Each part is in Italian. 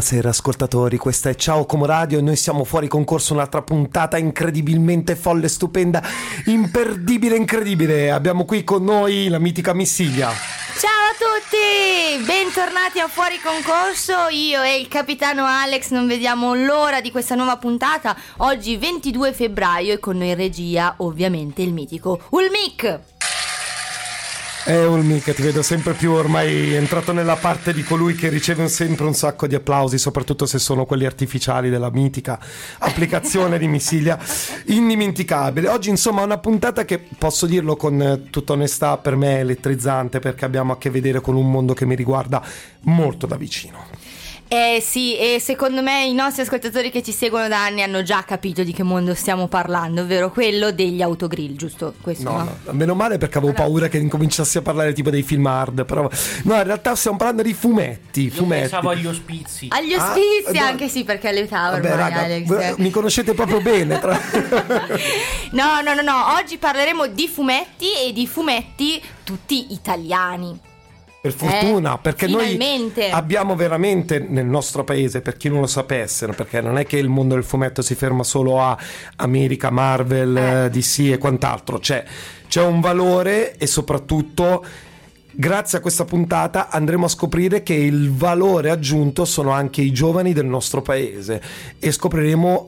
Buonasera ascoltatori, questa è Ciao Como Radio e noi siamo fuori concorso un'altra puntata incredibilmente folle, stupenda, imperdibile, incredibile. Abbiamo qui con noi la mitica Missilia. Ciao a tutti, bentornati a Fuori Concorso, io e il capitano Alex non vediamo l'ora di questa nuova puntata, oggi 22 febbraio e con noi in regia ovviamente il mitico Ulmic. Eh, Ulmic, ti vedo sempre più ormai entrato nella parte di colui che riceve sempre un sacco di applausi, soprattutto se sono quelli artificiali della mitica applicazione di Missilia. Indimenticabile. Oggi, insomma, una puntata che posso dirlo con eh, tutta onestà, per me è elettrizzante perché abbiamo a che vedere con un mondo che mi riguarda molto da vicino. Eh sì, e secondo me i nostri ascoltatori che ci seguono da anni hanno già capito di che mondo stiamo parlando, ovvero quello degli autogrill, giusto? Questo, No, no? no, meno male perché avevo paura che incominciassi a parlare tipo dei film hard, però no, in realtà stiamo parlando di fumetti, Io fumetti. pensavo agli ospizi. Agli Ah, ospizi no. anche sì, perché all'età Vabbè, ormai raga, Alex. v- mi conoscete proprio bene. Tra... No, no, no, no, oggi parleremo di fumetti e di fumetti tutti italiani. Per fortuna, Eh, perché finalmente. noi abbiamo veramente nel nostro paese, per chi non lo sapesse, perché non è che il mondo del fumetto si ferma solo a America, Marvel, Eh. eh, DC e quant'altro, c'è, c'è un valore e soprattutto grazie a questa puntata andremo a scoprire che il valore aggiunto sono anche i giovani del nostro paese e scopriremo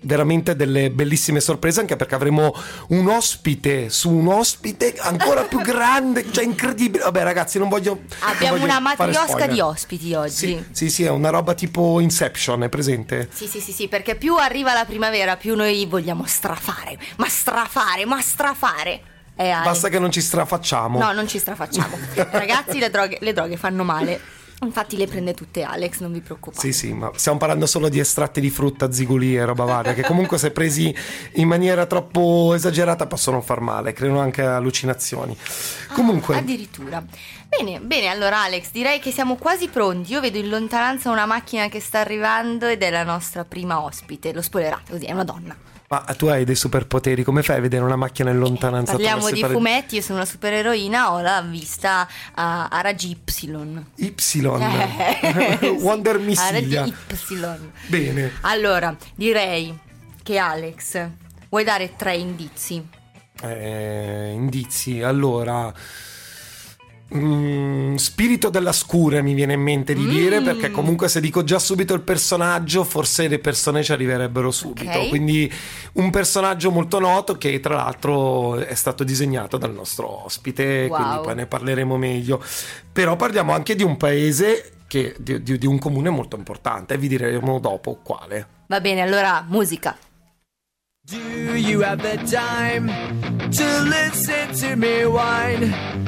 veramente delle bellissime sorprese anche perché avremo un ospite su un ospite ancora più grande cioè incredibile vabbè ragazzi non voglio non Abbiamo voglio una matriosca di ospiti oggi. sì, sì sì è una roba tipo Inception è presente? Sì, sì, sì, sì, perché più arriva la primavera, più noi vogliamo strafare, ma strafare, ma strafare. Eh, basta che non ci strafacciamo No, non ci strafacciamo. Ragazzi, le droghe, le droghe fanno male. Infatti le prende tutte Alex, non vi preoccupate. Sì, sì, ma stiamo parlando solo di estratti di frutta, ziguli e roba varia, che comunque se presi in maniera troppo esagerata possono far male, creano anche allucinazioni. Ah, Comunque, addirittura. Bene, bene, allora Alex, direi che siamo quasi pronti. Io vedo in lontananza una macchina che sta arrivando ed è la nostra prima ospite. L'ho spoilerata così, è una donna. Ma tu hai dei superpoteri, come fai a vedere una macchina in lontananza? Parliamo di fumetti, io sono una supereroina, ho la vista a, a raggi Y. Y, Eh, Wonder sì, Missilia. A raggi Y. Bene, Allora, direi che Alex, vuoi dare tre indizi? eh, indizi. Allora, mm, spirito della scura mi viene in mente di dire, Mm. perché comunque se dico già subito il personaggio, forse le persone ci arriverebbero subito. Ok. Quindi un personaggio molto noto che tra l'altro è stato disegnato dal nostro ospite, Wow. quindi poi ne parleremo meglio. Però parliamo anche di un paese. Che, di, di- di un comune molto importante e vi diremo dopo quale. Va bene, allora musica. Do you have the time to listen to me whine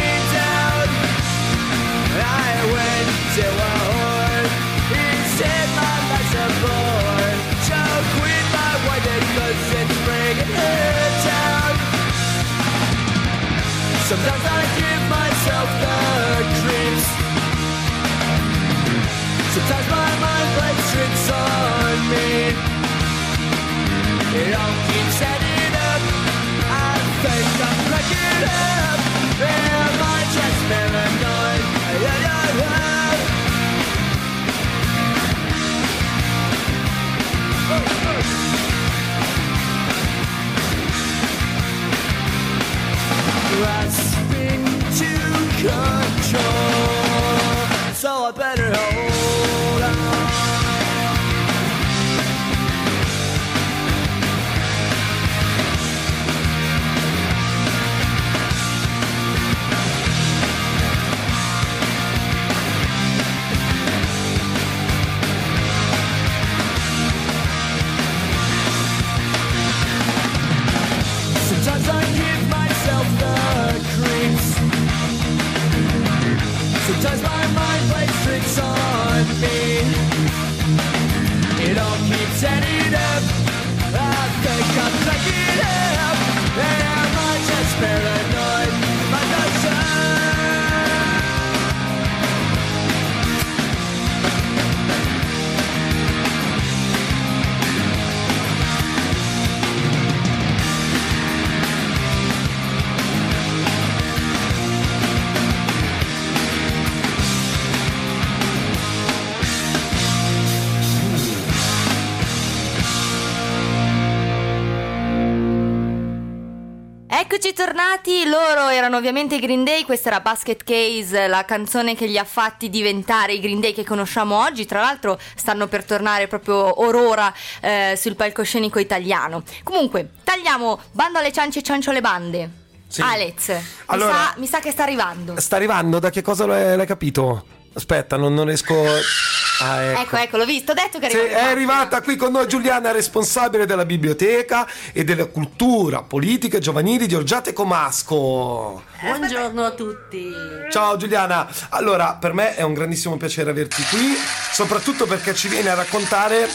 I went to a. He said my life's a. So quit my wedding cause it's bringing down. Sometimes I give myself the creeps. Sometimes my mind plays tricks on me. It all keeps adding up. I think I'm cracking up. Am I just paranoid? Grasping to control. So I better loro erano ovviamente i Green Day, questa era Basket Case, la canzone che li ha fatti diventare i Green Day che conosciamo oggi, tra l'altro stanno per tornare proprio orora eh, sul palcoscenico italiano. Comunque, tagliamo bando alle ciance e ciancio alle bande. Sì. Alex, mi, Allora- sa, mi sa che sta arrivando. Sta arrivando, da che cosa l'hai, l'hai capito? Aspetta, non, non riesco. Ah, ecco. Ecco, ecco, l'ho visto, ho detto che Sì, arrivava. è arrivata qui con noi Giuliana, responsabile della biblioteca e della cultura politica giovanili di Orgiate Comasco. Buongiorno a tutti. Ciao Giuliana, allora per me è un grandissimo piacere averti qui, soprattutto perché ci viene a raccontare...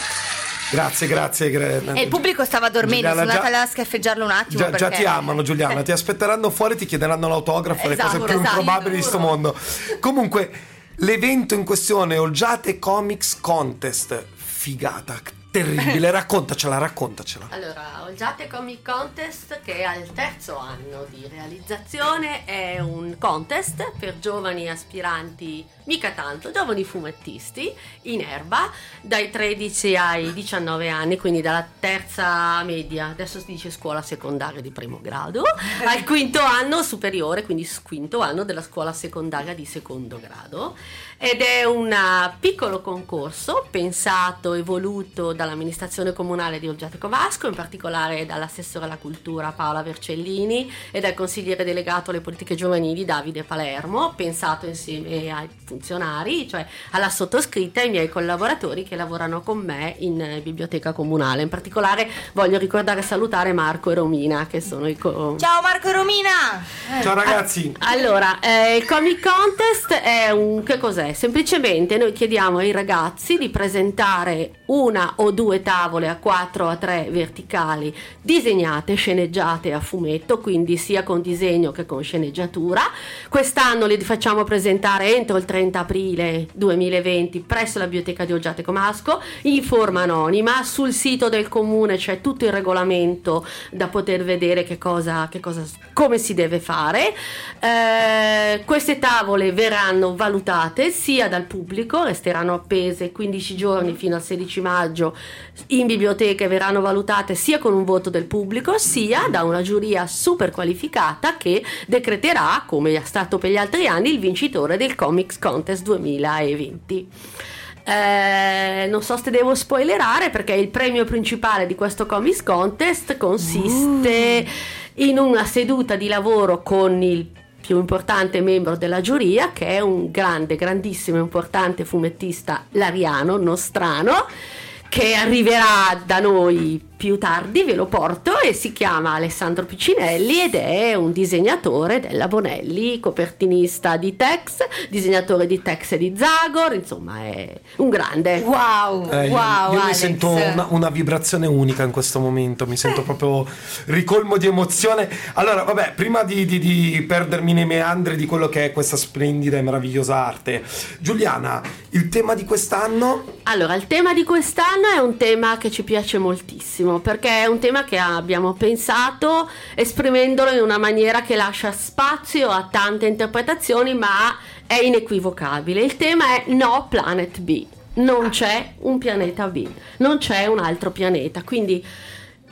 Grazie, grazie. gra- E il pubblico stava dormendo, Giuliana, sono andata già- là a scaffeggiarlo un attimo. Già, già perché- ti amano Giuliana, ti aspetteranno fuori, ti chiederanno l'autografo, le Esatto, cose più esatto. improbabili di sto mondo. Comunque, l'evento in questione è Olgiate Comics Contest. Figata, terribile, raccontacela, raccontacela. Allora, Olgiate Comic Contest che è al terzo anno di realizzazione è un contest per giovani aspiranti, mica tanto, giovani fumettisti in erba dai 13 ai 19 anni, quindi dalla terza media, adesso si dice scuola secondaria di primo grado, al quinto anno superiore, quindi quinto anno della scuola secondaria di secondo grado. Ed è un uh, piccolo concorso pensato e voluto dall'amministrazione comunale di Olgiate Covasco, in particolare dall'assessore alla cultura Paola Vercellini e dal consigliere delegato alle politiche giovanili Davide Palermo, pensato insieme ai funzionari, cioè alla sottoscritta e ai miei collaboratori che lavorano con me in eh, biblioteca comunale. In particolare voglio ricordare e salutare Marco e Romina che sono i co- Ciao Marco e Romina! Ciao ragazzi. allora, eh, il Comic Contest è un che cos'è? Semplicemente noi chiediamo ai ragazzi di presentare una o due tavole a 4 o a 3 verticali disegnate, sceneggiate a fumetto, quindi sia con disegno che con sceneggiatura. Quest'anno le facciamo presentare entro il 30 aprile 2020 presso la biblioteca di Olgiate Comasco in forma anonima. Sul sito del comune c'è tutto il regolamento da poter vedere che cosa, che cosa come si deve fare. Eh, queste tavole verranno valutate sia dal pubblico, resteranno appese 15 giorni fino al 16 maggio in biblioteca e verranno valutate sia con un voto del pubblico sia da una giuria super qualificata che decreterà, come è stato per gli altri anni, il vincitore del Comics Contest 2020. Eh, non so se devo spoilerare perché il premio principale di questo Comics Contest consiste in una seduta di lavoro con il più importante membro della giuria che è un grande, grandissimo, importante fumettista lariano, nostrano che arriverà da noi più tardi, ve lo porto, e si chiama Alessandro Piccinelli ed è un disegnatore della Bonelli, copertinista di Tex, disegnatore di Tex e di Zagor, insomma è un grande. Wow, Eh, io- wow, io mi Alex. sento una, una vibrazione unica in questo momento, mi sento proprio ricolmo di emozione. Allora, vabbè, prima di, di- di perdermi nei meandri di quello che è questa splendida e meravigliosa arte, Giuliana, il tema di quest'anno? Allora, il tema di quest'anno è un tema che ci piace moltissimo perché è un tema che abbiamo pensato esprimendolo in una maniera che lascia spazio a tante interpretazioni, ma è inequivocabile. Il tema è No Planet B. Non c'è un pianeta B, non c'è un altro pianeta. Quindi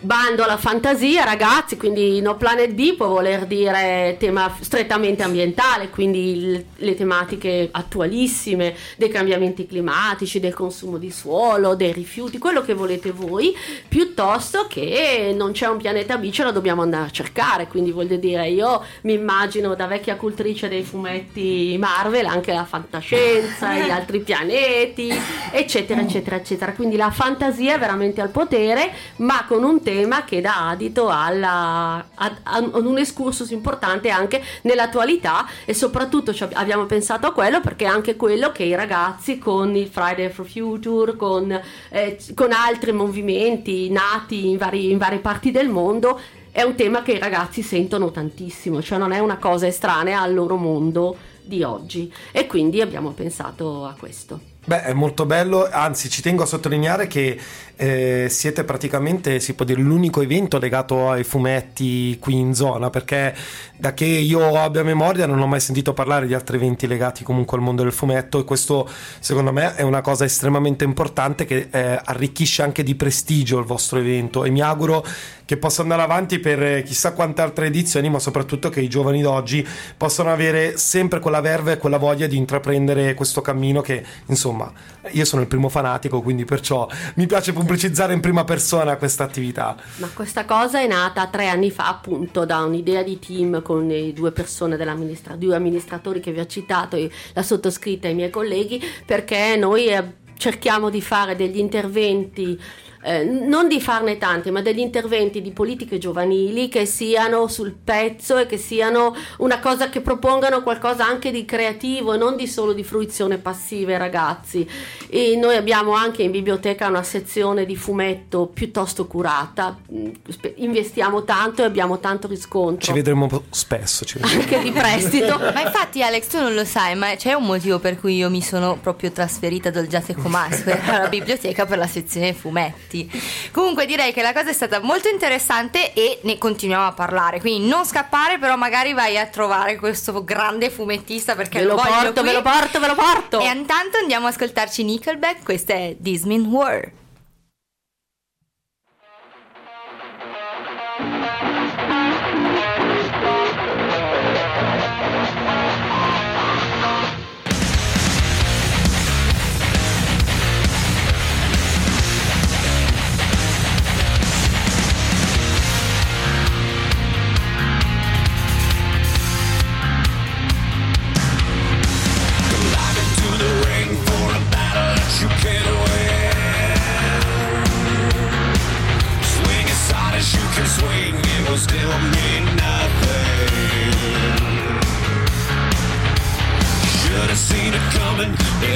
bando alla fantasia, ragazzi, quindi No Planet B può voler dire tema strettamente ambientale, quindi le tematiche attualissime dei cambiamenti climatici, del consumo di suolo, dei rifiuti, quello che volete voi, piuttosto che non c'è un pianeta B, ce lo dobbiamo andare a cercare, quindi voglio dire, io mi immagino da vecchia cultrice dei fumetti Marvel anche la fantascienza, gli altri pianeti, eccetera, eccetera, eccetera. Quindi la fantasia è veramente al potere, ma con un tema che dà adito alla, a, a un excursus importante anche nell'attualità e soprattutto abbiamo pensato a quello perché è anche quello che i ragazzi con il Friday for Future, con, eh, con altri movimenti nati in, vari, in varie parti del mondo, è un tema che i ragazzi sentono tantissimo, cioè non è una cosa estranea al loro mondo di oggi e quindi abbiamo pensato a questo. Beh, è molto bello, anzi ci tengo a sottolineare che eh, siete praticamente, si può dire, l'unico evento legato ai fumetti qui in zona, perché da che io abbia memoria non ho mai sentito parlare di altri eventi legati comunque al mondo del fumetto e questo secondo me è una cosa estremamente importante che eh, arricchisce anche di prestigio il vostro evento e mi auguro che possa andare avanti per chissà quante altre edizioni, ma soprattutto che i giovani d'oggi possano avere sempre quella verve e quella voglia di intraprendere questo cammino che insomma io sono il primo fanatico, quindi perciò mi piace pubblicizzare in prima persona questa attività. Ma questa cosa è nata tre anni fa appunto da un'idea di team con le due persone dell'amministrazione, due amministratori che vi ho citato, la sottoscritta e i miei colleghi, perché noi eh, cerchiamo di fare degli interventi eh, non di farne tanti, ma degli interventi di politiche giovanili che siano sul pezzo e che siano una cosa che propongano qualcosa anche di creativo e non di solo di fruizione passiva ai ragazzi. E noi abbiamo anche in biblioteca una sezione di fumetto piuttosto curata, mm, investiamo tanto e abbiamo tanto riscontro. Ci vedremo spesso, ci vedremo. anche di prestito. ma infatti Alex tu non lo sai, ma c'è un motivo per cui io mi sono proprio trasferita dal Giate Comasco alla biblioteca per la sezione fumetti tutti. Comunque direi che la cosa è stata molto interessante e ne continuiamo a parlare. Quindi non scappare, però magari vai a trovare questo grande fumettista perché ve lo, lo porto, qui. ve lo porto, ve lo porto. E intanto andiamo a ascoltarci Nickelback, questa è This Mean War.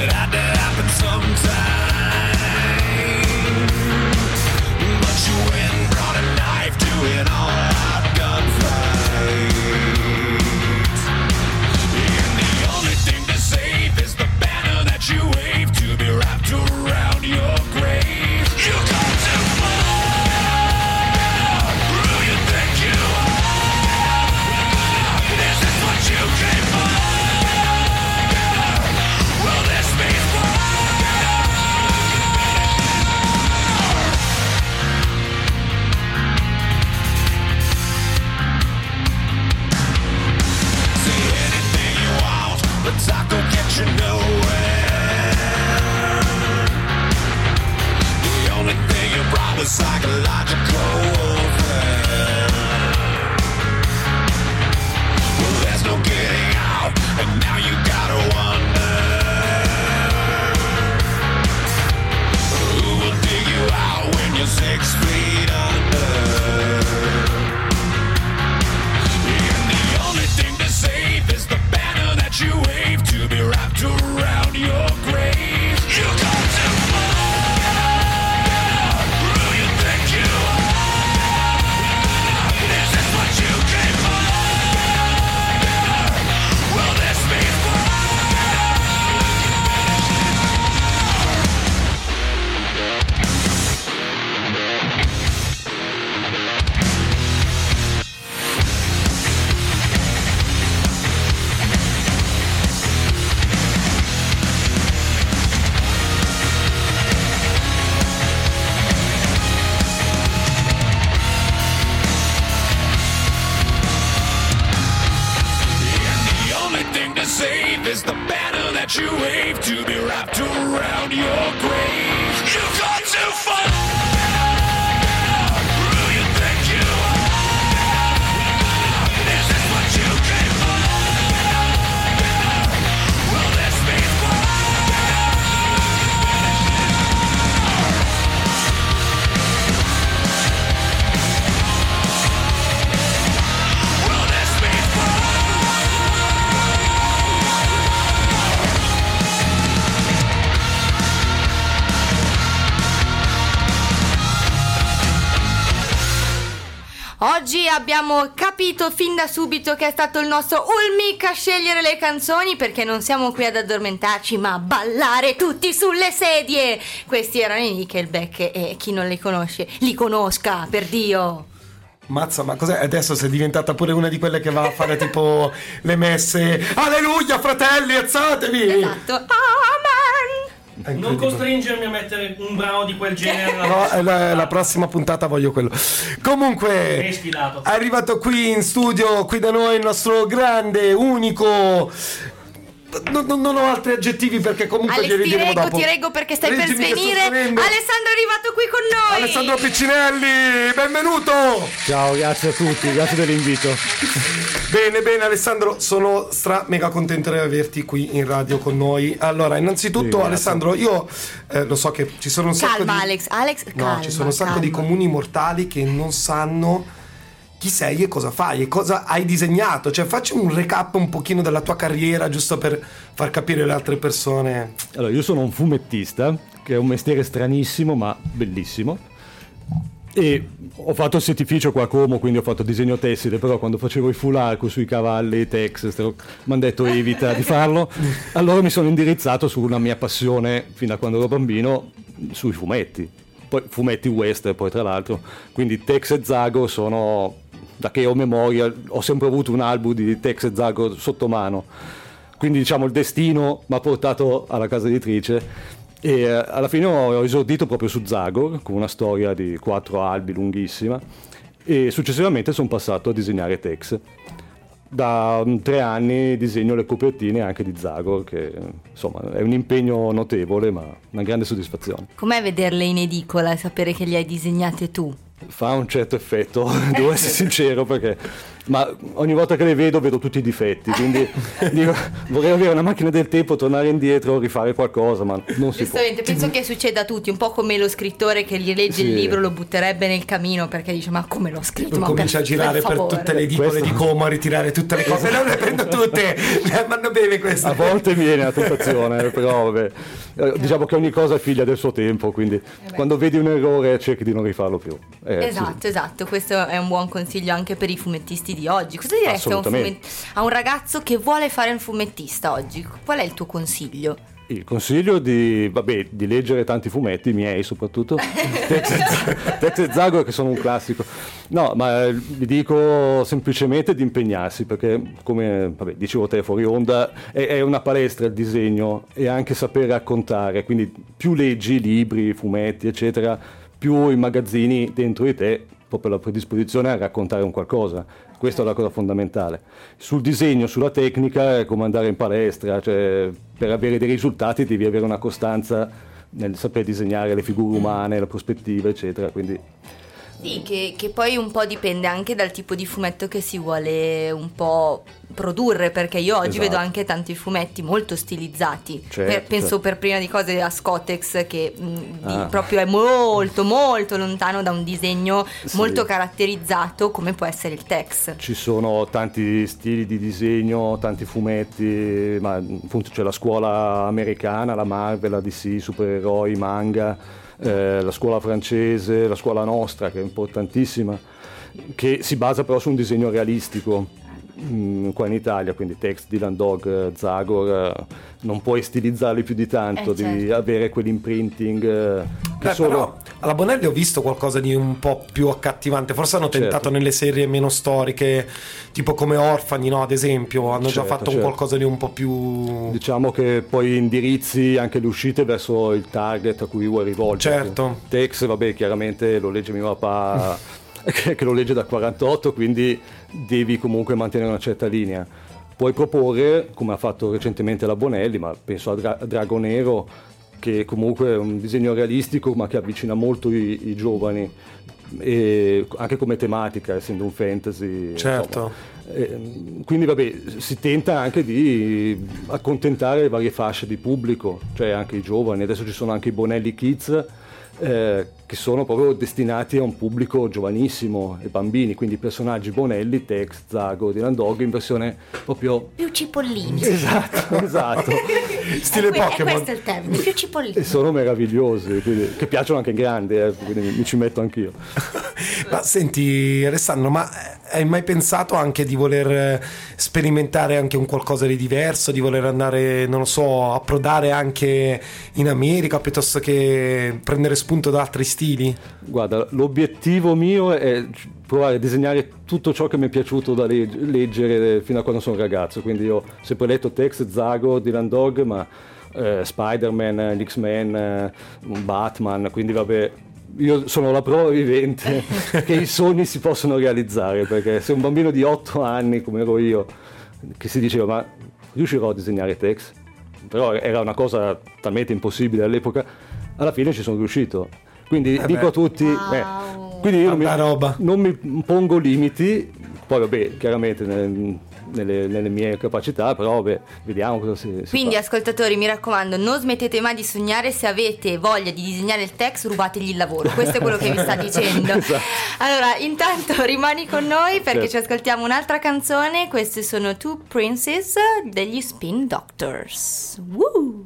that I did. Abbiamo capito fin da subito che è stato il nostro Ulmic a scegliere le canzoni perché non siamo qui ad addormentarci ma a ballare tutti sulle sedie. Questi erano i Nickelback e chi non li conosce li conosca, per Dio. Mazza, ma cos'è? Adesso sei diventata pure una di quelle che va a fare tipo le messe. Alleluia, fratelli, alzatevi! Esatto. Amen. Non costringermi a mettere un brano di quel genere. No, la, la prossima puntata voglio quello. Comunque, è arrivato qui in studio, qui da noi, il nostro grande, unico. Non, non- non ho altri aggettivi perché comunque Alex glieli ti reggo, dopo. ti reggo perché stai per Leggimi sto svenire. Alessandro è arrivato qui con noi. Alessandro Piccinelli, benvenuto! Ciao, grazie a tutti, grazie dell'invito. Bene, bene Alessandro, sono stra mega contento di averti qui in radio con noi. Allora, innanzitutto Sì. Alessandro, io eh, lo so che ci sono un sacco Calma di Alex, Alex, No, calma. ci sono un sacco di calma. comuni mortali che non sanno chi sei e cosa fai e cosa hai disegnato. Cioè, facci un recap un pochino della tua carriera, giusto per far capire alle altre persone. Allora, io sono un fumettista, che è un mestiere stranissimo ma bellissimo. E ho fatto il settificio qua a Como, quindi ho fatto disegno tessile, però quando facevo i full arco sui cavalli, i tex, mi hanno detto evita di farlo. Allora mi sono indirizzato su una mia passione, fino a quando ero bambino, sui fumetti. Poi fumetti western, poi tra l'altro. Quindi Tex e Zago sono, da che ho memoria, ho sempre avuto un album di Tex e Zago sotto mano. Quindi diciamo il destino mi ha portato alla casa editrice e eh, alla fine ho esordito proprio su Zagor con una storia di quattro albi lunghissima e successivamente sono passato a disegnare Tex. Da mm, tre anni disegno le copertine anche di Zagor che insomma è un impegno notevole ma una grande soddisfazione. Com'è vederle in edicola e sapere che le hai disegnate tu? Fa un certo effetto, devo essere sincero perché ma ogni volta che le vedo vedo tutti i difetti, quindi dico, vorrei avere una macchina del tempo, tornare indietro, rifare qualcosa, ma non si può. Giustamente, penso che succeda a tutti, un po' come lo scrittore che gli legge il Sì. libro lo butterebbe nel camino perché dice ma come l'ho scritto? Ma Comincia a per- girare per, favore." tutte le edicole Questo- di Como a ritirare tutte le cose. Non le prendo tutte, le vanno bene queste. A volte mi viene la tentazione, però vabbè. Eh, Diciamo che ogni cosa è figlia del suo tempo, quindi quando vedi un errore cerchi di non rifarlo più. Eh, Esatto, esatto, questo è un buon consiglio anche per i fumettisti di oggi. Cosa diresti a un, fumet- a un ragazzo che vuole fare un fumettista oggi? Qual è il tuo consiglio? sì. Il consiglio di, vabbè, di leggere tanti fumetti, miei soprattutto, Tex e- Tex e Zago che sono un classico. No, ma eh, vi dico semplicemente di impegnarsi perché, come vabbè, dicevo te fuori onda, è, è una palestra il disegno e anche sapere raccontare, quindi più leggi libri, fumetti, eccetera, più i magazzini dentro di te proprio la predisposizione a raccontare un qualcosa. Questa è la cosa fondamentale. Sul disegno, sulla tecnica, è come andare in palestra, cioè per avere dei risultati devi avere una costanza nel saper disegnare le figure umane, la prospettiva, eccetera. Quindi Sì, che, che poi un po' dipende anche dal tipo di fumetto che si vuole un po' produrre, perché io oggi Esatto. vedo anche tanti fumetti molto stilizzati. Certo, Per- penso certo. per prima di cose a Scotex, che mh, di- Ah. proprio è molto, molto lontano da un disegno Sì. molto caratterizzato come può essere il Tex. ci sono tanti stili di disegno, tanti fumetti, ma appunto c'è la scuola americana, la Marvel, la DC, supereroi, manga, eh, la scuola francese, la scuola nostra che è importantissima, che si basa però su un disegno realistico. mm, Qua in Italia, quindi Tex, Dylan Dog, eh, Zagor, eh, non puoi stilizzarli più di tanto, Eh, devi certo. avere quell'imprinting eh, che Beh, solo... però alla Bonelli ho visto qualcosa di un po' più accattivante. Forse hanno tentato Certo. nelle serie meno storiche, tipo come Orfani, no? Ad esempio, hanno già Certo, fatto un certo. qualcosa di un po' più. Diciamo che poi indirizzi anche le uscite verso il target a cui vuoi rivolgere. Certo. Tex, vabbè, chiaramente lo legge mio papà, che lo legge da 48, quindi devi comunque mantenere una certa linea. Puoi proporre, come ha fatto recentemente la Bonelli, ma penso a, Dra- a Drago Nero, che comunque è un disegno realistico ma che avvicina molto i, i giovani, e anche come tematica, essendo un fantasy. Certo. insomma. Eh, quindi vabbè, si tenta anche di accontentare varie fasce di pubblico, cioè anche i giovani. Adesso ci sono anche i Bonelli Kids eh, che sono proprio destinati a un pubblico giovanissimo e bambini, quindi personaggi Bonelli, Tex, Zago, Dylan Dog in versione proprio... Più cipollini. Esatto, esatto. Stile è, que- è Pokémon. questo il termine, più cipollini. E sono meravigliosi, quindi- che piacciono anche in grandi, eh, quindi mi, mi ci metto anch'io. Ma senti Alessandro, ma hai mai pensato anche di voler eh, sperimentare anche un qualcosa di diverso, di voler andare, non lo so, approdare anche in America piuttosto che prendere spunto da altri stili? Guarda, l'obiettivo mio è provare a disegnare tutto ciò che mi è piaciuto da leg- leggere fino a quando sono ragazzo. Quindi io ho sempre letto Tex, Zago, Dylan Dog, ma eh, Spider-Man, X-Men, eh, Batman, quindi vabbè. Io sono la prova vivente che i sogni si possono realizzare perché se un bambino di 8 anni come ero io che si diceva ma riuscirò a disegnare Tex però era una cosa talmente impossibile all'epoca alla fine ci sono riuscito quindi Eh dico beh. a tutti Wow. eh, quindi io non mi, non mi pongo limiti poi vabbè chiaramente nelle, nelle mie capacità però vabbè vediamo cosa si, si Quindi fa. ascoltatori mi raccomando non smettete mai di sognare se avete voglia di disegnare il text rubategli il lavoro questo è quello che vi sta dicendo Esatto. allora intanto rimani con noi perché Certo. ci ascoltiamo un'altra canzone queste sono Two Princes degli Spin Doctors Woo!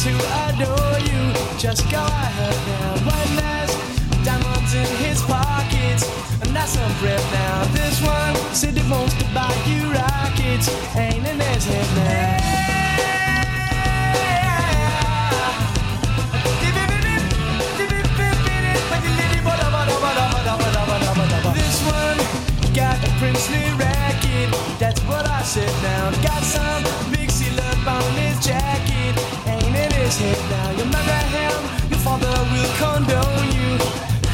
Princess who adore you. Just go ahead now. One last diamonds in his pockets. And that's some bread now. This one said he wants to buy you rockets. Ain't in his head now. This one got a princely racket. That's what I said now. Got some big up on his jacket. Head now. You marry him, your father will condone you.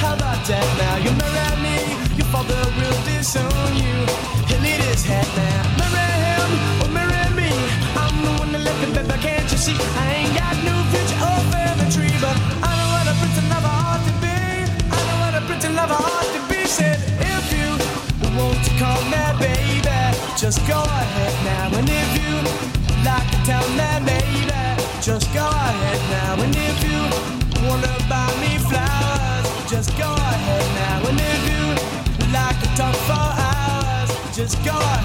How about that now? You marry me, your father will disown you. He'll eat his head now. Marry him or marry me. I'm the one that left him, baby. Can't you see? I ain't got no future or family tree, but go ahead now. And if you wanna buy me flowers, just go ahead now. And if you like to talk for hours, just go ahead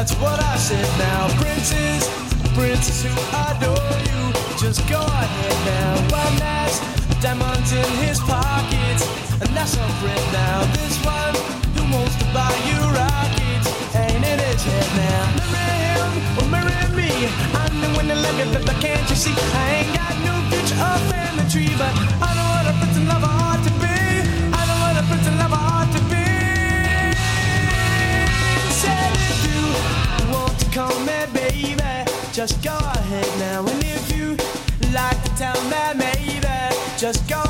That's what I said now. Princes, princes who adore you. Just go ahead now. One has diamonds in his pockets. And that's some bread now. This one who wants to buy you rockets. Ain't in his head now. Marry him or marry me. I'm the one that love you, but can't you see? I ain't got no future or family tree. But I know what a prince and lover call me baby, just go ahead now. And if you like to tell me maybe, just go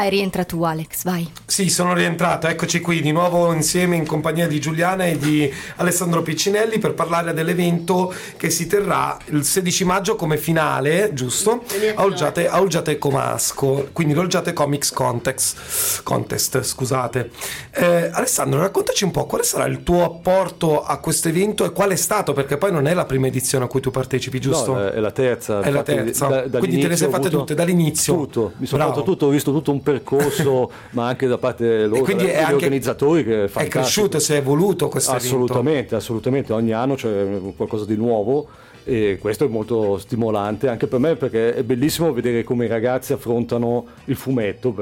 Vai, rientra tu Alex, vai. Sì, sono rientrato, eccoci qui di nuovo insieme in compagnia di Giuliana e di Alessandro Piccinelli per parlare dell'evento che si terrà il 16 maggio come finale, giusto? A Olgiate, a Olgiate Comasco, quindi l'Olgiate Comics Contest, Contest scusate. Eh, Alessandro, raccontaci un po' quale sarà il tuo apporto a questo evento e qual è stato, perché poi non è la prima edizione a cui tu partecipi, giusto? No, è la terza. È la terza. da- Quindi te le sei fatte avuto tutte, dall'inizio. Tutto, mi sono Bravo. fatto tutto, ho visto tutto un percorso, ma anche da parte loro, quindi è anche- organizzatori che è È fantastico. cresciuto, si è evoluto questo evento. Assolutamente, assolutamente, ogni anno c'è qualcosa di nuovo e questo è molto stimolante anche per me perché è bellissimo vedere come i ragazzi affrontano il fumetto,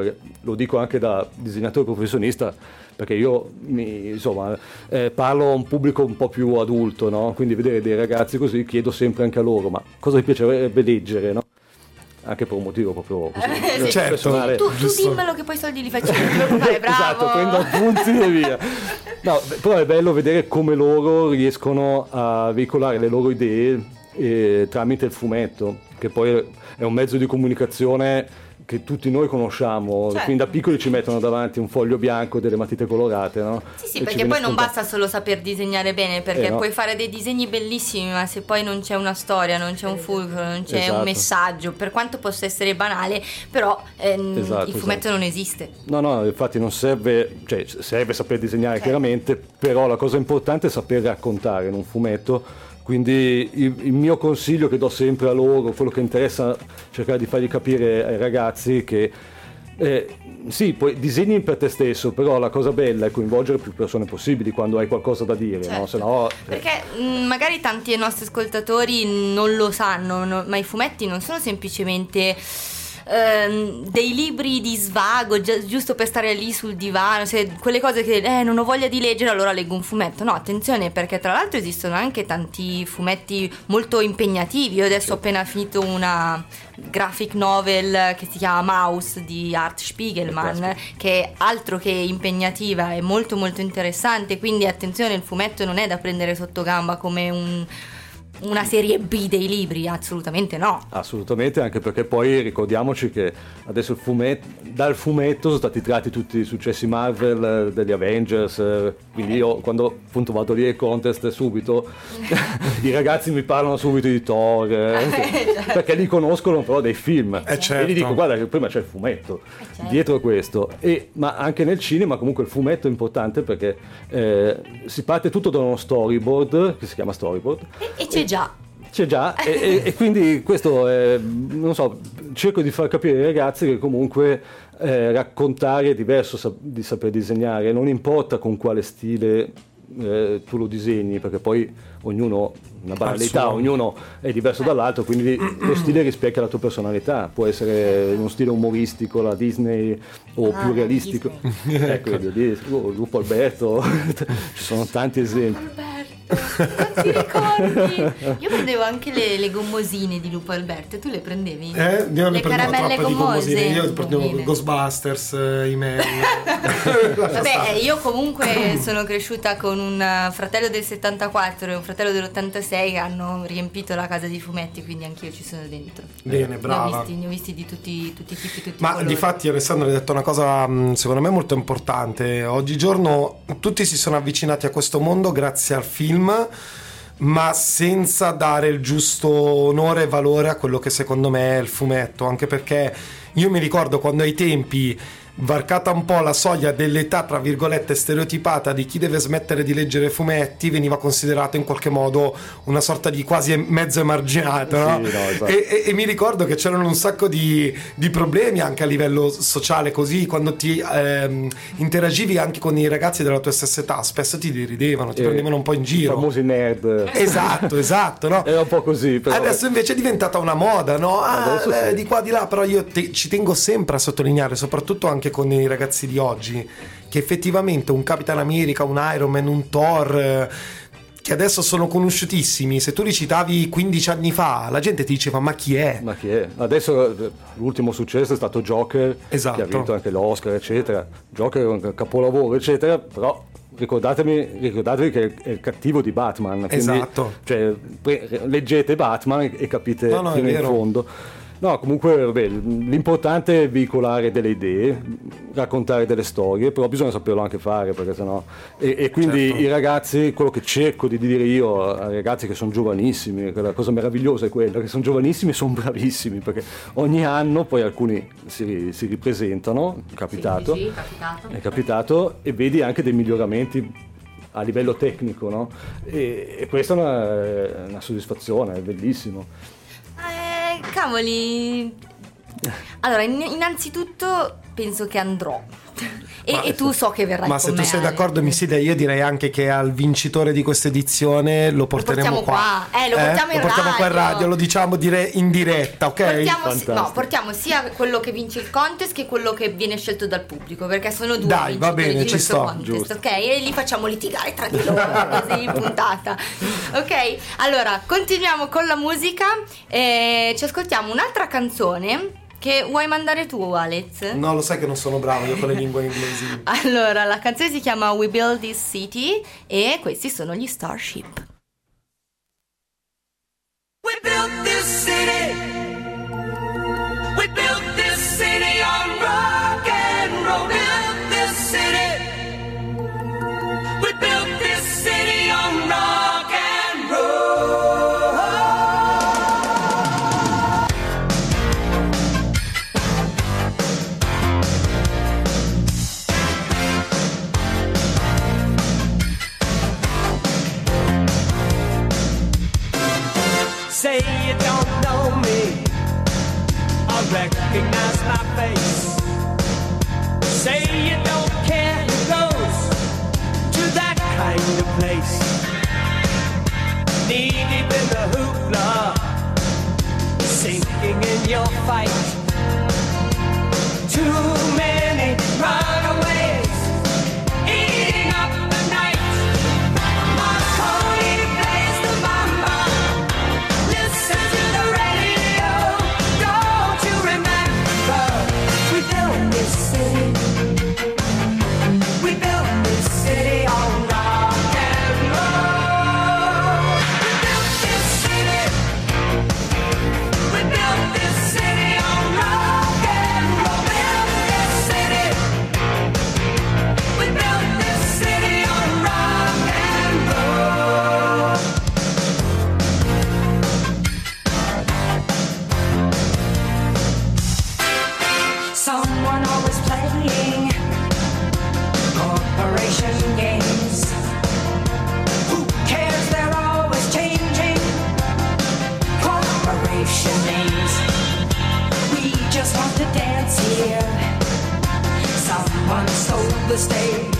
lo dico anche da disegnatore professionista, perché io mi, insomma, eh, parlo a un pubblico un po' più adulto, no? quindi vedere dei ragazzi così chiedo sempre anche a loro, ma cosa vi piacerebbe leggere? No? Anche per un motivo proprio così, sì. Certo. personale. Tu, tu dimmelo che poi i soldi li facciamo, non ti preoccupare, bravo. Esatto, prendo appunti e via. No, però è bello vedere come loro riescono a veicolare le loro idee eh, tramite il fumetto, che poi è un mezzo di comunicazione che tutti noi conosciamo, Certo. fin da piccoli ci mettono davanti un foglio bianco e delle matite colorate, no? Sì, sì, E perché poi non basta solo saper disegnare bene, perché Eh, no. puoi fare dei disegni bellissimi, ma se poi non c'è una storia, non c'è un fulcro, non c'è Esatto. un messaggio, per quanto possa essere banale, però ehm, Esatto, il fumetto esatto. non esiste. No, no, infatti non serve, cioè serve saper disegnare chiaramente, però la cosa importante è saper raccontare in un fumetto. Quindi il, il mio consiglio che do sempre a loro, quello che interessa cercare di fargli capire ai ragazzi che eh, sì, poi disegni per te stesso, però la cosa bella è coinvolgere più persone possibili quando hai qualcosa da dire, no? Certo. No, eh, Perché mh, magari tanti dei nostri ascoltatori non lo sanno, no- ma i fumetti non sono semplicemente ehm, dei libri di svago, gi- giusto per stare lì sul divano, se- quelle cose che eh, non ho voglia di leggere, allora leggo un fumetto. No, attenzione, perché tra l'altro esistono anche tanti fumetti molto impegnativi. Io adesso ho appena finito una graphic novel che si chiama Mouse di Art Spiegelman, che è altro che impegnativa, è molto molto interessante, quindi attenzione, il fumetto non è da prendere sotto gamba come un- una serie B dei libri, assolutamente no. Assolutamente, anche perché poi ricordiamoci che adesso il fumetto, dal fumetto sono stati tratti tutti i successi Marvel, eh, degli Avengers, eh, quindi io quando appunto vado lì ai contest subito, i ragazzi mi parlano subito di Thor, eh, perché li conoscono però dei film. Eh, E certo. gli dico guarda che prima c'è il fumetto, certo. dietro questo. E, ma anche nel cinema comunque il fumetto è importante perché eh, si parte tutto da uno storyboard, che si chiama storyboard, E, e c'è già. c'è già, e, e- quindi questo è, non so, cerco di far capire ai ragazzi che comunque eh, raccontare è diverso sa- di saper disegnare, non importa con quale stile eh, tu lo disegni, perché poi ognuno, una banalità, ognuno è diverso dall'altro, quindi lo stile rispecchia la tua personalità, può essere uno stile umoristico, la Disney, o Ah, più realistico. ecco, lì, oh, Lupo Alberto, ci sono tanti esempi. Alberto, non ti ricordi? Io prendevo anche le, le gommosine di Lupo Alberto, e tu le prendevi? Eh, io le prendevo caramelle gommose. gommosine. Io prendevo Gommine. Ghostbusters, eh, email. Vabbè, eh, io comunque sono cresciuta con un fratello del 74 e un fratello dell'86 che hanno riempito la casa di fumetti, quindi anch'io ci sono dentro. Bene, Ne ho brava. visti, ne ho visti di tutti, tutti i tipi, tutti i Ma colori. di fatti Alessandro hai detto una cosa mh, secondo me molto importante. Oggigiorno tutti si sono avvicinati a questo mondo grazie al film, ma senza dare il giusto onore e valore a quello che secondo me è il fumetto, anche perché io mi ricordo quando ai tempi varcata un po' la soglia dell'età tra virgolette stereotipata di chi deve smettere di leggere fumetti veniva considerato in qualche modo una sorta di quasi mezzo emarginato no? Sì, no, esatto. e, e- e mi ricordo che c'erano un sacco di, di problemi anche a livello sociale così quando ti ehm, interagivi anche con i ragazzi della tua stessa età spesso ti deridevano ti Eh, prendevano un po' in I giro famosi nerd. esatto esatto no? Era un po' così, però. Adesso invece è diventata una moda, no? Ah, eh, sì. di qua di là, però io te- ci tengo sempre a sottolineare, soprattutto anche con i ragazzi di oggi, che effettivamente un Capitan America, un Iron Man, un Thor, eh, che adesso sono conosciutissimi, se tu li citavi 15 anni fa, la gente ti diceva ma chi è? Ma chi è? Adesso eh, l'ultimo successo è stato Joker, Esatto. che ha vinto anche l'Oscar, eccetera. Joker è un capolavoro, eccetera, però ricordatemi, ricordatevi che è il cattivo di Batman. quindi, Esatto. Cioè, leggete Batman e, capite No, no, fino in fondo. No, comunque vabbè, l'importante è veicolare delle idee, raccontare delle storie, però bisogna saperlo anche fare, perché sennò... E, e quindi Certo. i ragazzi, quello che cerco di dire io ai ragazzi che sono giovanissimi, la cosa meravigliosa è quella, che sono giovanissimi e sono bravissimi, perché ogni anno poi alcuni si, si ripresentano, è capitato, Sì, sì, capitato. è capitato, e vedi anche dei miglioramenti a livello tecnico, no? E, e questa è una, una soddisfazione, è bellissimo. Cavoli. Allora, in- innanzitutto penso che andrò. E, e tu so che verrai Ma con se tu me, sei d'accordo, Misside, io direi anche che al vincitore di questa edizione lo porteremo portiamo qua. Eh, lo portiamo in lo portiamo qua in radio. radio, lo diciamo dire in diretta, ok? Portiamo, si- no, portiamo sia quello che vince il contest che quello che viene scelto dal pubblico, perché sono due Dai, va bene, di ci questo sto, contest, giusto. ok? E li facciamo litigare tra di loro, così in puntata. Ok? Allora, continuiamo con la musica e ci ascoltiamo un'altra canzone che vuoi mandare tu, Alex? No, lo sai che non sono bravo io con le lingue inglesi. Allora, la canzone si chiama We Build This City e questi sono gli Starship. Sinking in your fight. Too many runaways the stage.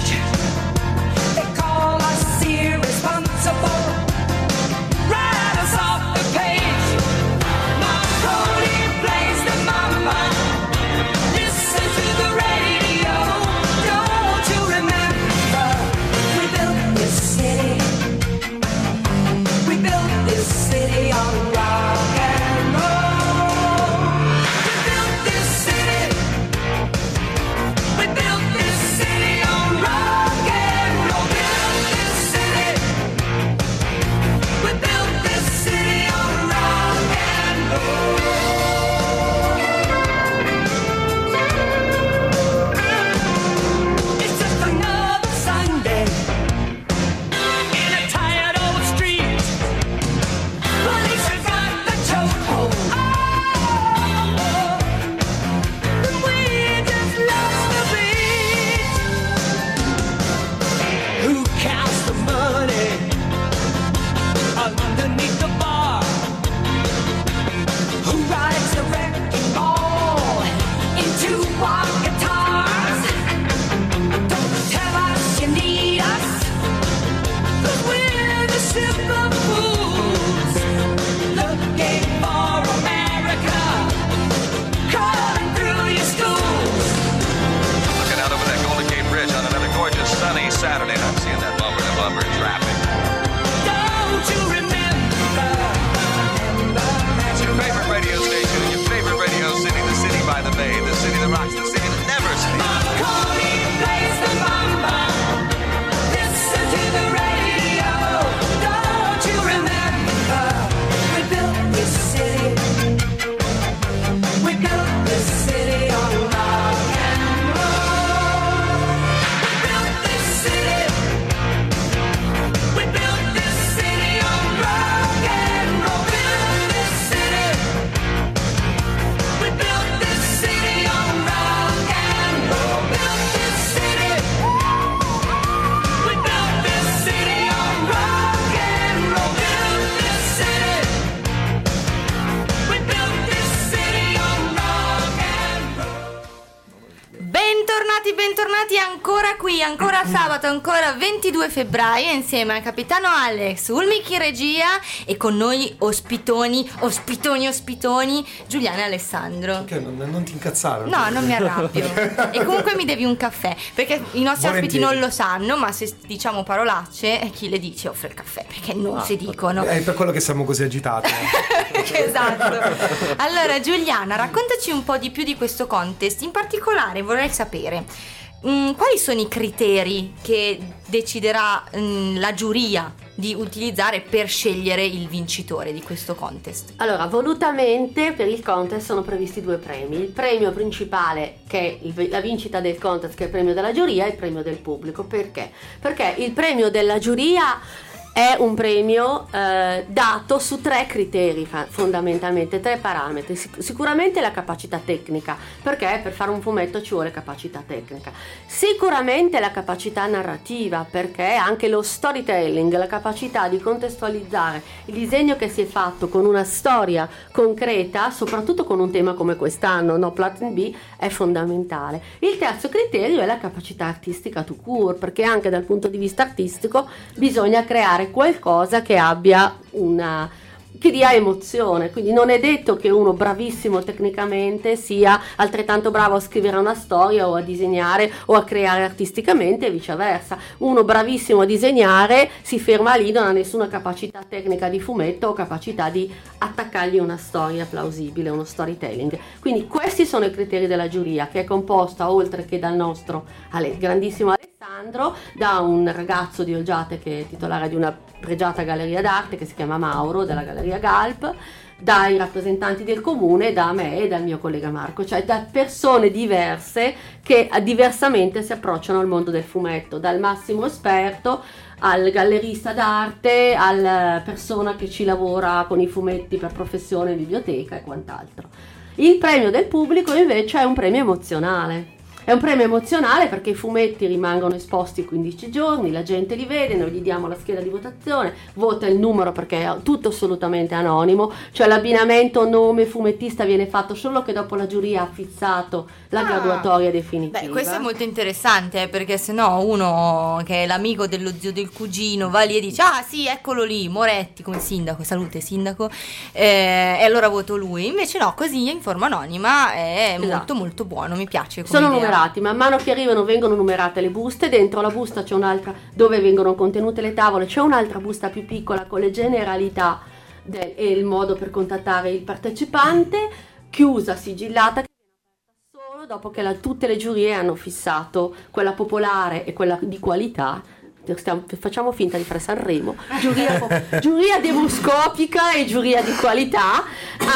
22 febbraio, insieme al capitano Alex, Ulmich in regia e con noi ospitoni, ospitoni, ospitoni, Giuliana e Alessandro. Che non, non ti incazzare. No, non mi arrabbio. e comunque mi devi un caffè, perché i nostri ospiti Volentieri. non lo sanno, ma se diciamo parolacce, eh, chi le dice offre il caffè, perché non si dicono. È per quello che siamo così agitati. eh. esatto. Allora, Giuliana, raccontaci un po' di più di questo contest. In particolare vorrei sapere mm, quali sono i criteri che deciderà mm, la giuria di utilizzare per scegliere il vincitore di questo contest. Allora, volutamente per il contest sono previsti due premi. Il premio principale, che è la vincita del contest, che è il premio della giuria, e il premio del pubblico. Perché? Perché il premio della giuria è un premio eh, dato su tre criteri fondamentalmente, tre parametri. Sic- sicuramente la capacità tecnica, perché per fare un fumetto ci vuole capacità tecnica. Sicuramente la capacità narrativa, perché anche lo storytelling, la capacità di contestualizzare il disegno che si è fatto con una storia concreta, soprattutto con un tema come quest'anno, no Platin B, è fondamentale. Il terzo criterio è la capacità artistica to court, perché anche dal punto di vista artistico bisogna creare qualcosa che abbia una che dia emozione, quindi non è detto che uno bravissimo tecnicamente sia altrettanto bravo a scrivere una storia o a disegnare o a creare artisticamente e viceversa. Uno bravissimo a disegnare si ferma lì, non ha nessuna capacità tecnica di fumetto o capacità di attaccargli una storia plausibile, uno storytelling. Quindi questi sono i criteri della giuria che è composta oltre che dal nostro grandissimo Alessandro, da un ragazzo di Olgiate che è titolare di una pregiata galleria d'arte che si chiama Mauro della Galleria Galp, dai rappresentanti del comune, da me e dal mio collega Marco, cioè da persone diverse che diversamente si approcciano al mondo del fumetto, dal massimo esperto al gallerista d'arte, alla persona che ci lavora con i fumetti per professione biblioteca e quant'altro. Il premio del pubblico invece è un premio emozionale. È un premio emozionale perché i fumetti rimangono esposti 15 giorni, la gente li vede, noi gli diamo la scheda di votazione, vota il numero perché è tutto assolutamente anonimo, cioè l'abbinamento nome fumettista viene fatto solo che dopo la giuria ha fissato la Ah. graduatoria definitiva. Beh, questo è molto interessante eh, perché se no uno che è l'amico dello zio del cugino va lì e dice ah sì eccolo lì Moretti come sindaco, salute sindaco eh, e allora voto lui invece no così in forma anonima è Esatto. molto molto buono mi piace Sono idea. Numerati, man mano che arrivano vengono numerate le buste, dentro la busta c'è un'altra dove vengono contenute le tavole, c'è un'altra busta più piccola con le generalità del- e il modo per contattare il partecipante, chiusa, sigillata, solo dopo che la- tutte le giurie hanno fissato quella popolare e quella di qualità. Stiamo- facciamo finta di fare Sanremo, giuria, giuria demoscopica e giuria di qualità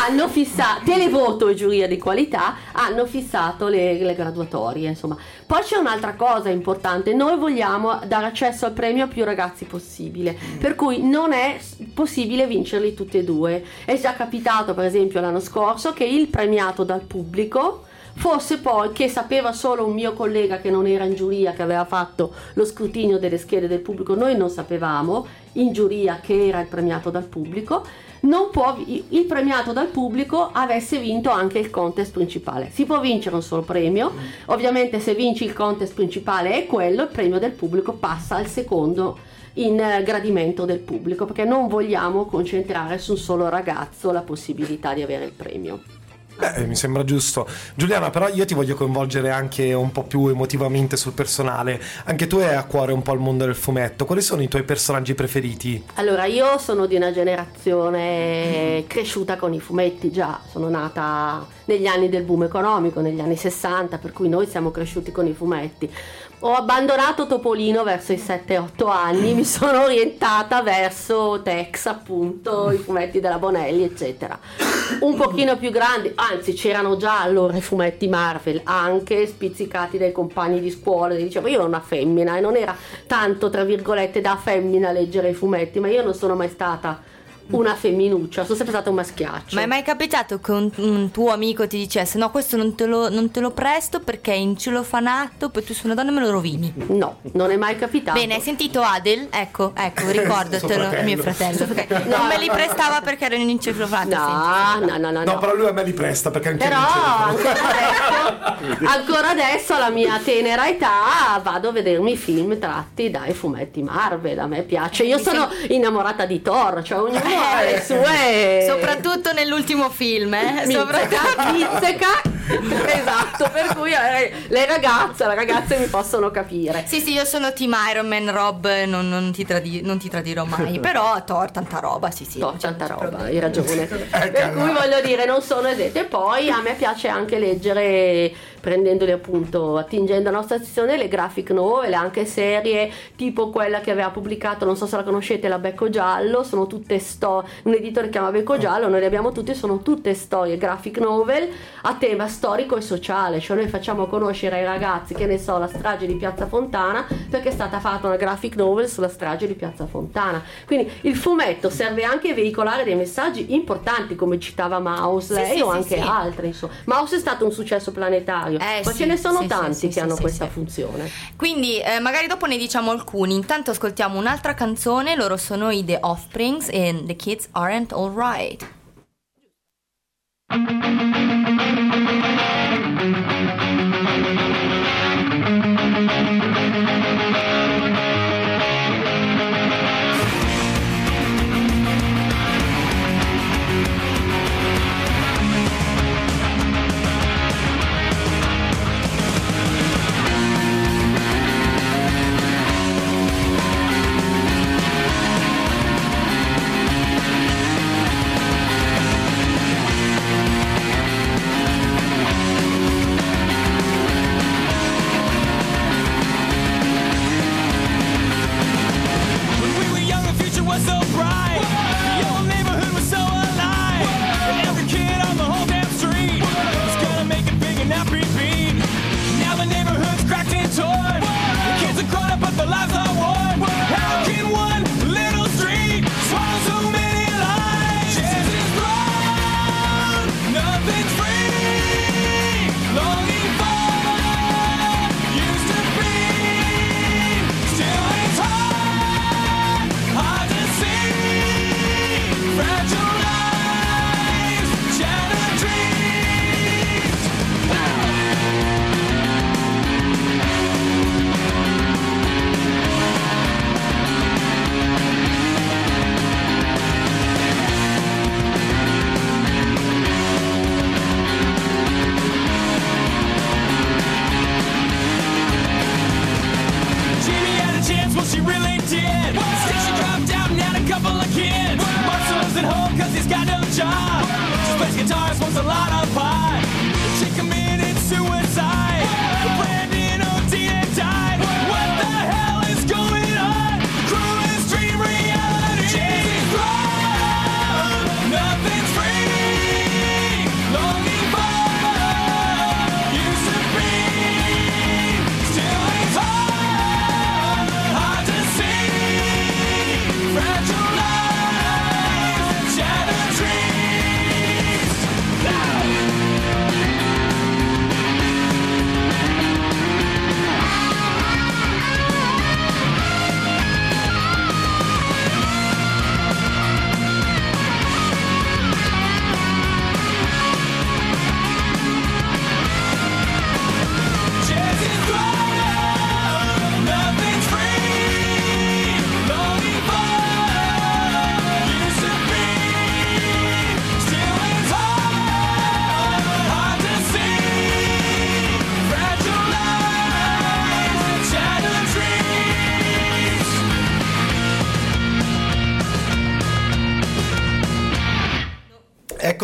hanno fissato, televoto e giuria di qualità hanno fissato le, le graduatorie. Insomma. Poi c'è un'altra cosa importante, noi vogliamo dare accesso al premio a più ragazzi possibile, per cui non è possibile vincerli tutti e due. È già capitato per esempio l'anno scorso che il premiato dal pubblico fosse poi che sapeva solo un mio collega che non era in giuria, che aveva fatto lo scrutinio delle schede del pubblico, noi non sapevamo in giuria che era il premiato dal pubblico, non può, il premiato dal pubblico avesse vinto anche il contest principale. Si può vincere un solo premio, ovviamente se vinci il contest principale è quello, il premio del pubblico passa al secondo in eh, gradimento del pubblico perché non vogliamo concentrare su un solo ragazzo la possibilità di avere il premio. Beh, mi sembra giusto. Giuliana, però io ti voglio coinvolgere anche un po' più emotivamente sul personale. Anche tu hai a cuore un po' il mondo del fumetto. Quali sono i tuoi personaggi preferiti? Allora, io sono di una generazione cresciuta con i fumetti già, sono nata negli anni del boom economico, negli anni 60, per cui noi siamo cresciuti con i fumetti. Ho abbandonato Topolino verso i 7-8 anni, mi sono orientata verso Tex, appunto, i fumetti della Bonelli, eccetera. Un pochino più grandi, anzi c'erano già allora i fumetti Marvel, anche spizzicati dai compagni di scuola, dicevo io ero una femmina e non era tanto, tra virgolette, da femmina leggere i fumetti, ma io non sono mai stata una femminuccia, sono sempre stata un maschiaccio. Ma è mai capitato che un, un tuo amico ti dicesse no questo non te, lo, non te lo presto perché è in celofanato, poi tu sei una donna e me lo rovini? No, non è mai capitato. Bene, hai sentito Adel? Ecco, ecco, ricordatelo, fratello. è mio fratello. ok. Non me li prestava perché erano in celofanato. No, no, no, no, No, no. però lui a me li presta perché anche Però ancora adesso, ancora adesso alla mia tenera età vado a vedermi i film tratti dai fumetti Marvel, a me piace. Io Mi sono innamorata di Thor, cioè ognuno Eh. Soprattutto nell'ultimo film, eh? Soprattutto- mizzica. esatto, per cui eh, le ragazze, le ragazze mi possono capire. Sì, sì, io sono team Iron Man, Rob, non, non ti, tradi- non ti tradirò mai. Però Thor, tanta roba, sì, sì. C'è- tanta roba, problema. hai ragione. Eh, per cui voglio dire, non sono esente. E poi a me piace anche leggere, prendendoli appunto, attingendo alla nostra sezione, le graphic novel, anche serie tipo quella che aveva pubblicato, non so se la conoscete, la Becco Giallo, sono tutte storie, un editore che chiama Becco Giallo, noi le abbiamo tutte, sono tutte storie graphic novel a tema storico e sociale, cioè noi facciamo conoscere ai ragazzi, che ne so, la strage di Piazza Fontana, perché è stata fatta una graphic novel sulla strage di Piazza Fontana. Quindi il fumetto serve anche a veicolare dei messaggi importanti, come citava Mouse, Sì, lei sì, o sì, anche sì. altri. Insomma. Mouse è stato un successo planetario, Eh, ma ce ne sono tanti che hanno questa funzione. Quindi eh, magari dopo ne diciamo alcuni. Intanto ascoltiamo un'altra canzone. Loro sono i The Offsprings e The Kids Aren't Alright. Thank you.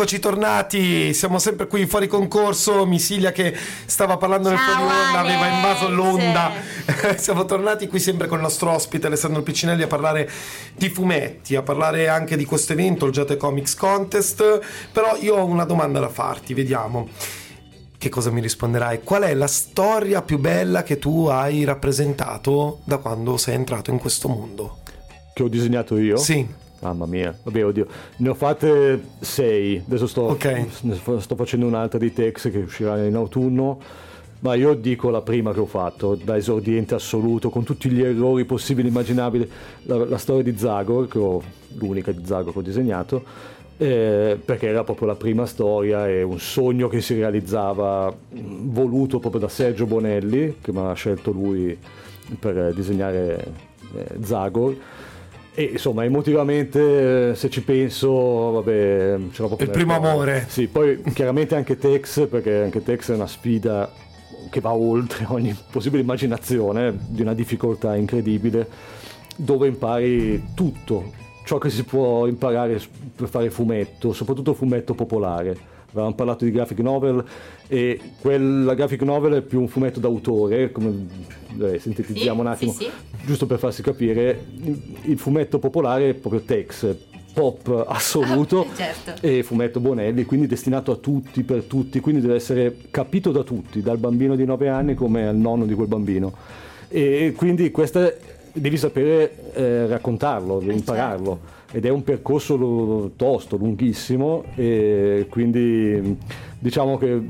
Eccoci tornati, siamo sempre qui fuori concorso. Misilia che stava parlando nel fuori onda aveva invaso l'onda. siamo tornati qui sempre con il nostro ospite Alessandro Piccinelli a parlare di fumetti, a parlare anche di questo evento, il Giate Comics Contest. Però io ho una domanda da farti, vediamo. Che cosa mi risponderai? Qual è la storia più bella che tu hai rappresentato da quando sei entrato in questo mondo? Che ho disegnato io? Sì. Mamma mia, vabbè, oddio, ne ho fatte sei. Adesso sto, Ok. ne sto- facendo un'altra di Tex che uscirà in autunno. Ma io dico la prima che ho fatto, da esordiente assoluto, con tutti gli errori possibili e immaginabili. La, la storia di Zagor, che ho, l'unica di Zagor che ho disegnato, eh, perché era proprio la prima storia e un sogno che si realizzava, voluto proprio da Sergio Bonelli, che mi ha scelto lui per disegnare eh, Zagor. E insomma, emotivamente, eh, se ci penso, vabbè, c'era proprio Il primo amore. Sì, poi chiaramente anche Tex, perché anche Tex è una sfida che va oltre ogni possibile immaginazione, di una difficoltà incredibile, dove impari tutto, ciò che si può imparare per fare fumetto, soprattutto fumetto popolare. Avevamo parlato di graphic novel e quella graphic novel è più un fumetto d'autore, come eh, sintetizziamo Sì, un attimo, sì, sì. giusto per farsi capire, il fumetto popolare è proprio Tex, pop assoluto Certo. e fumetto Bonelli, quindi destinato a tutti, per tutti, quindi deve essere capito da tutti, dal bambino di 9 anni come al nonno di quel bambino. E quindi questa devi sapere eh, raccontarlo, devi impararlo. Ed è un percorso tosto, lunghissimo, e quindi diciamo che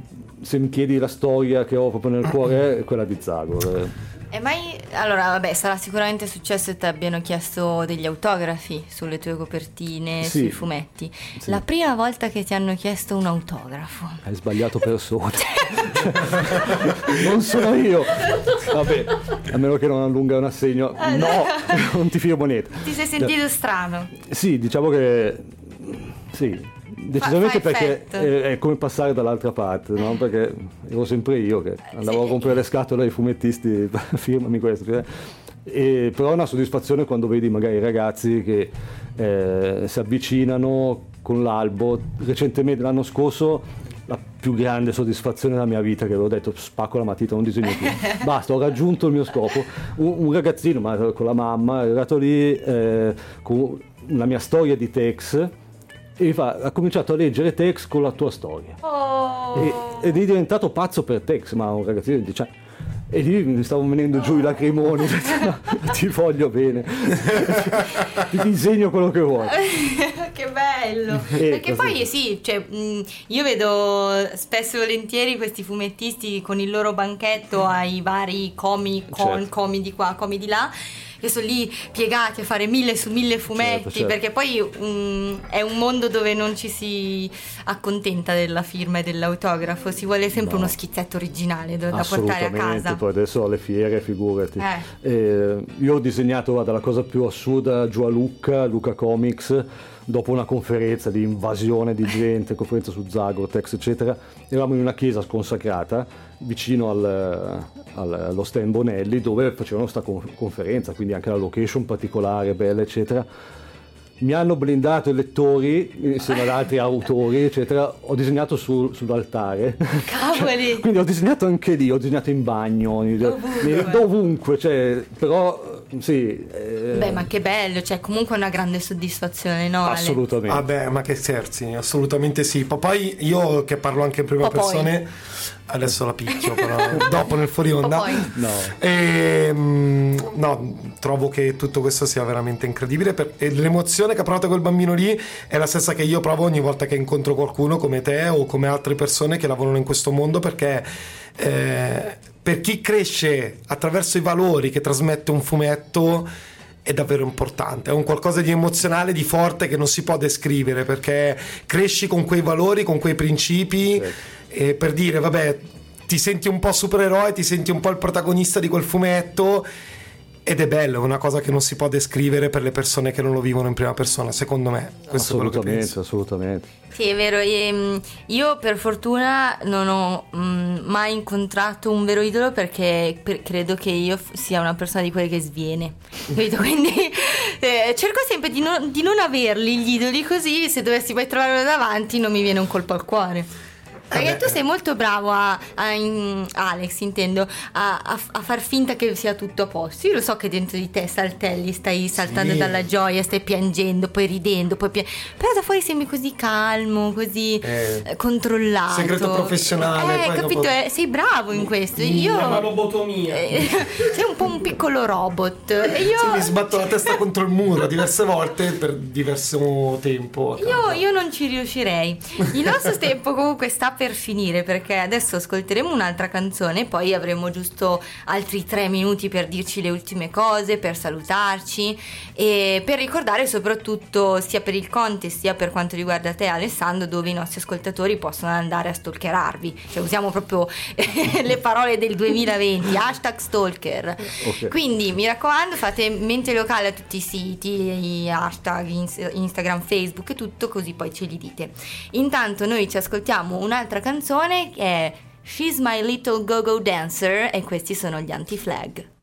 se mi chiedi la storia che ho proprio nel cuore è quella di Zagor. E mai. Allora, vabbè, sarà sicuramente successo che ti abbiano chiesto degli autografi sulle tue copertine, Sì. sui fumetti. Sì. La prima volta che ti hanno chiesto un autografo. Hai sbagliato persona. non sono io. Vabbè, a meno che non allunga un assegno. No, non ti firmo niente. Ti sei sentito strano? Sì, diciamo che sì, decisamente fa perché è, è come passare dall'altra parte, no? Perché ero sempre io che andavo sì. a comprare le scatole ai fumettisti, firmami questo. cioè. E, però è una soddisfazione quando vedi magari i ragazzi che eh, si avvicinano con l'albo. Recentemente l'anno scorso la più grande soddisfazione della mia vita che avevo detto spacco la matita non disegno più basta ho raggiunto il mio scopo un, un ragazzino ma con la mamma è arrivato lì eh, con la mia storia di Tex e mi fa ha cominciato a leggere Tex con la tua storia Oh. e, ed è diventato pazzo per Tex ma un ragazzino di 10 anni e lì mi stavano venendo giù i lacrimoni ti voglio bene ti disegno quello che vuoi che bello! Eh, Perché poi sì, cioè, io vedo spesso e volentieri questi fumettisti con il loro banchetto ai vari comic con, Certo. comi di qua, comi di là. Sono lì piegati a fare mille su mille fumetti, Certo, certo. perché poi mh, è un mondo dove non ci si accontenta della firma e dell'autografo, si vuole sempre No. uno schizzetto originale da, da portare a casa. poi adesso alle fiere, figurati. Eh. Eh, io ho disegnato, guarda, la cosa più assurda giù a Lucca, Luca Comics, dopo una conferenza di invasione di gente, conferenza su Zagor, Tex, eccetera. Eravamo in una chiesa sconsacrata, vicino al- al- allo stand Bonelli, dove facevano questa conferenza, quindi anche la location particolare, bella, eccetera. Mi hanno blindato i lettori insieme ad altri autori, eccetera. Ho disegnato sul- sull'altare. Cavoli! Quindi ho disegnato anche lì, ho disegnato in bagno, in- Ovunque. dovunque, cioè, però sì, eh, Beh, ma che bello, cioè comunque è una grande soddisfazione, no? Ale? assolutamente. Vabbè, ma che scherzi, assolutamente sì. Ma Poi io che parlo anche in prima Ma poi. persona, adesso la picchio, però dopo nel fuori onda. No. Ehm, no, trovo che tutto questo sia veramente incredibile. per- e l'emozione che ha provato quel bambino lì è la stessa che io provo ogni volta che incontro qualcuno come te o come altre persone che lavorano in questo mondo perché. eh, per chi cresce attraverso i valori che trasmette un fumetto è davvero importante, è un qualcosa di emozionale, di forte che non si può descrivere perché cresci con quei valori, con quei principi e per dire vabbè ti senti un po' supereroe, ti senti un po' il protagonista di quel fumetto ed è bello, è una cosa che non si può descrivere per le persone che non lo vivono in prima persona, secondo me. Questo è quello che assolutamente, penso. assolutamente. Sì, è vero. ehm, io per fortuna non ho mm, mai incontrato un vero idolo perché per- credo che io sia una persona di quelle che sviene. Capito? Quindi eh, cerco sempre di non, di non averli gli idoli così se dovessi poi trovarlo davanti non mi viene un colpo al cuore. Perché tu sei molto bravo a, a- in- Alex, intendo, a, a- a far finta che sia tutto a posto. Io lo so che dentro di te saltelli, stai saltando Sì. dalla gioia, stai piangendo, poi ridendo, poi pia- Però da fuori sembri così calmo, così Eh. eh, Segreto controllato. professionale, Eh, capito? dopo- eh, sei bravo in questo. Io... chiama lobotomia. Eh, sei un po' un piccolo robot. E io... Sì, mi sbatto la testa contro il muro diverse volte per diverso tempo. Io, io non ci riuscirei. Il nostro tempo comunque sta per finire perché adesso ascolteremo un'altra canzone poi avremo giusto altri tre minuti per dirci le ultime cose, per salutarci e per ricordare soprattutto sia per il contest sia per quanto riguarda te Alessandro dove i nostri ascoltatori possono andare a stalkerarvi. Cioè usiamo proprio le parole del 2020, hashtag stalker. Ok. Quindi mi raccomando, fate mente locale a tutti i siti, i hashtag, ins- Instagram, Facebook e tutto, così poi ce li dite. Intanto noi ci ascoltiamo un'altra canzone che è She's My Little Go-Go Dancer e questi sono gli anti-flag.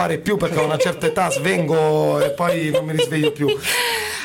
Fare più perché a una certa età svengo e poi non mi risveglio più.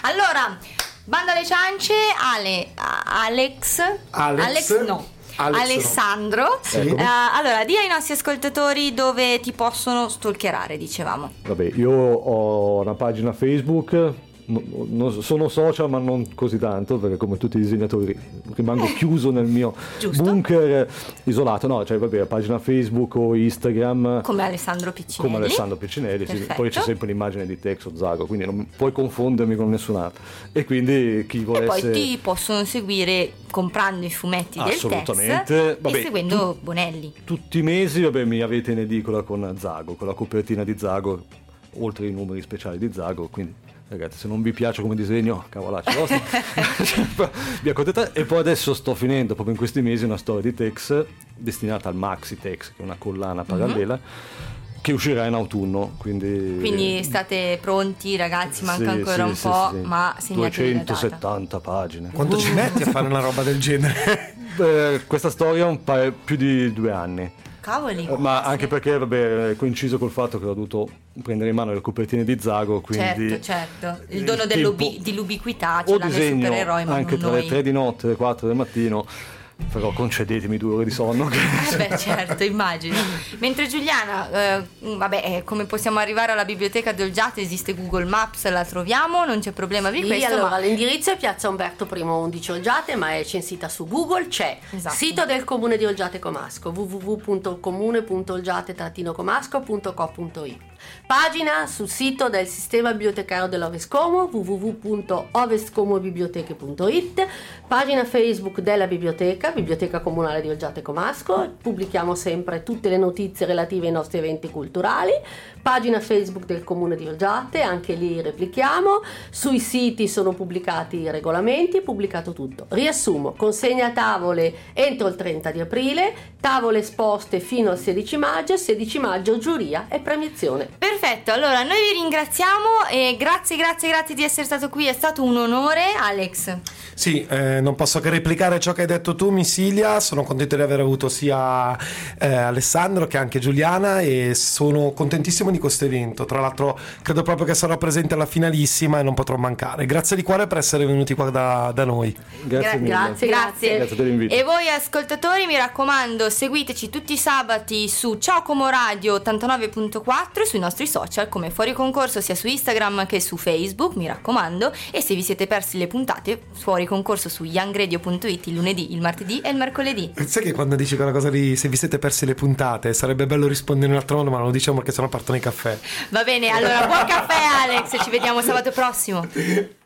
Allora, banda alle ciance, Ale, a- Alex, Alex? no. Alex. Alessandro, Sì. Eh, allora di ai nostri ascoltatori dove ti possono stalkerare, dicevamo. Vabbè, io ho una pagina Facebook, no- no- sono social ma non così tanto perché come tutti i disegnatori rimango chiuso nel mio Giusto. bunker isolato, no, cioè vabbè, pagina Facebook o Instagram Come Alessandro Piccinelli. come Alessandro Piccinelli, sì. Poi c'è sempre l'immagine di Tex o Zago, quindi non puoi confondermi con nessun altro. E quindi chi E volesse... poi ti possono seguire comprando i fumetti del. Tex Vabbè, e seguendo Bonelli. Tutti i mesi vabbè, mi avete in edicola con Zago, con la copertina di Zago, oltre ai numeri speciali di Zago, quindi ragazzi se non vi piace come disegno, cavolaccia vostra, vi accontentate. E poi adesso sto finendo proprio in questi mesi una storia di Tex destinata al Maxi Tex, che è una collana parallela, che uscirà in autunno, quindi... Quindi state pronti ragazzi, manca Sì, ancora sì, un sì, po', sì. ma segnatevi la data. 270 pagine. Quanto ci metti a fare una roba del genere? Beh, questa storia è un paio, più di due anni. Cavoli. Eh, Ma anche perché vabbè, è coinciso col fatto che ho dovuto prendere in mano le copertine di Zago, quindi Certo, certo. Il il dono tempo- dell'ubi- dell'ubiquità ce l'hanno i supereroi, ma anche tra noi. le 3 di notte e le 4 del mattino Però concedetemi due ore di sonno. che- Eh beh, certo, immagino. Mentre Giuliana, eh, vabbè, eh, come possiamo arrivare alla biblioteca di Olgiate? Esiste Google Maps, la troviamo, non c'è problema di Sì, questo. allora ma- l'indirizzo è Piazza Umberto I 11 Olgiate, ma è censita su Google, c'è Esatto. sito del comune di Olgiate Comasco, www.comune.olgiate-comasco.co.it Pagina sul sito del sistema bibliotecario dell'Ovest Como www.ovestcomobiblioteche.it Pagina Facebook della biblioteca, Biblioteca Comunale di Olgiate Comasco Pubblichiamo sempre tutte le notizie relative ai nostri eventi culturali Pagina Facebook del Comune di Olgiate, anche lì replichiamo Sui siti sono pubblicati i regolamenti, pubblicato tutto. Riassumo, consegna tavole entro il 30 di aprile Tavole esposte fino al 16 maggio 16 maggio giuria e premiazione Perfetto, allora noi vi ringraziamo e grazie, grazie, grazie di essere stato qui, è stato un onore, Alex. Sì, eh, non posso che replicare ciò che hai detto tu, Missilia. Sono contento di aver avuto sia eh, Alessandro che anche Giuliana e sono contentissimo di questo evento. Tra l'altro, credo proprio che sarò presente alla finalissima e non potrò mancare. Grazie di cuore per essere venuti qua da, da noi. Grazie Gra- mille. grazie. Grazie. Grazie dell'invito. E voi ascoltatori, mi raccomando, seguiteci tutti i sabati su Ciao Como Radio 89.4 e sui nostri social come Fuori Concorso sia su Instagram che su Facebook, mi raccomando. E se vi siete persi le puntate, Fuori Concorso su youngradio.it il lunedì, il martedì e il mercoledì. Sai che quando dici quella cosa lì, se vi siete persi le puntate, sarebbe bello rispondere in un altro modo, ma non lo diciamo perché sennò partono i caffè. Va bene, allora buon caffè Alex, ci vediamo sabato prossimo.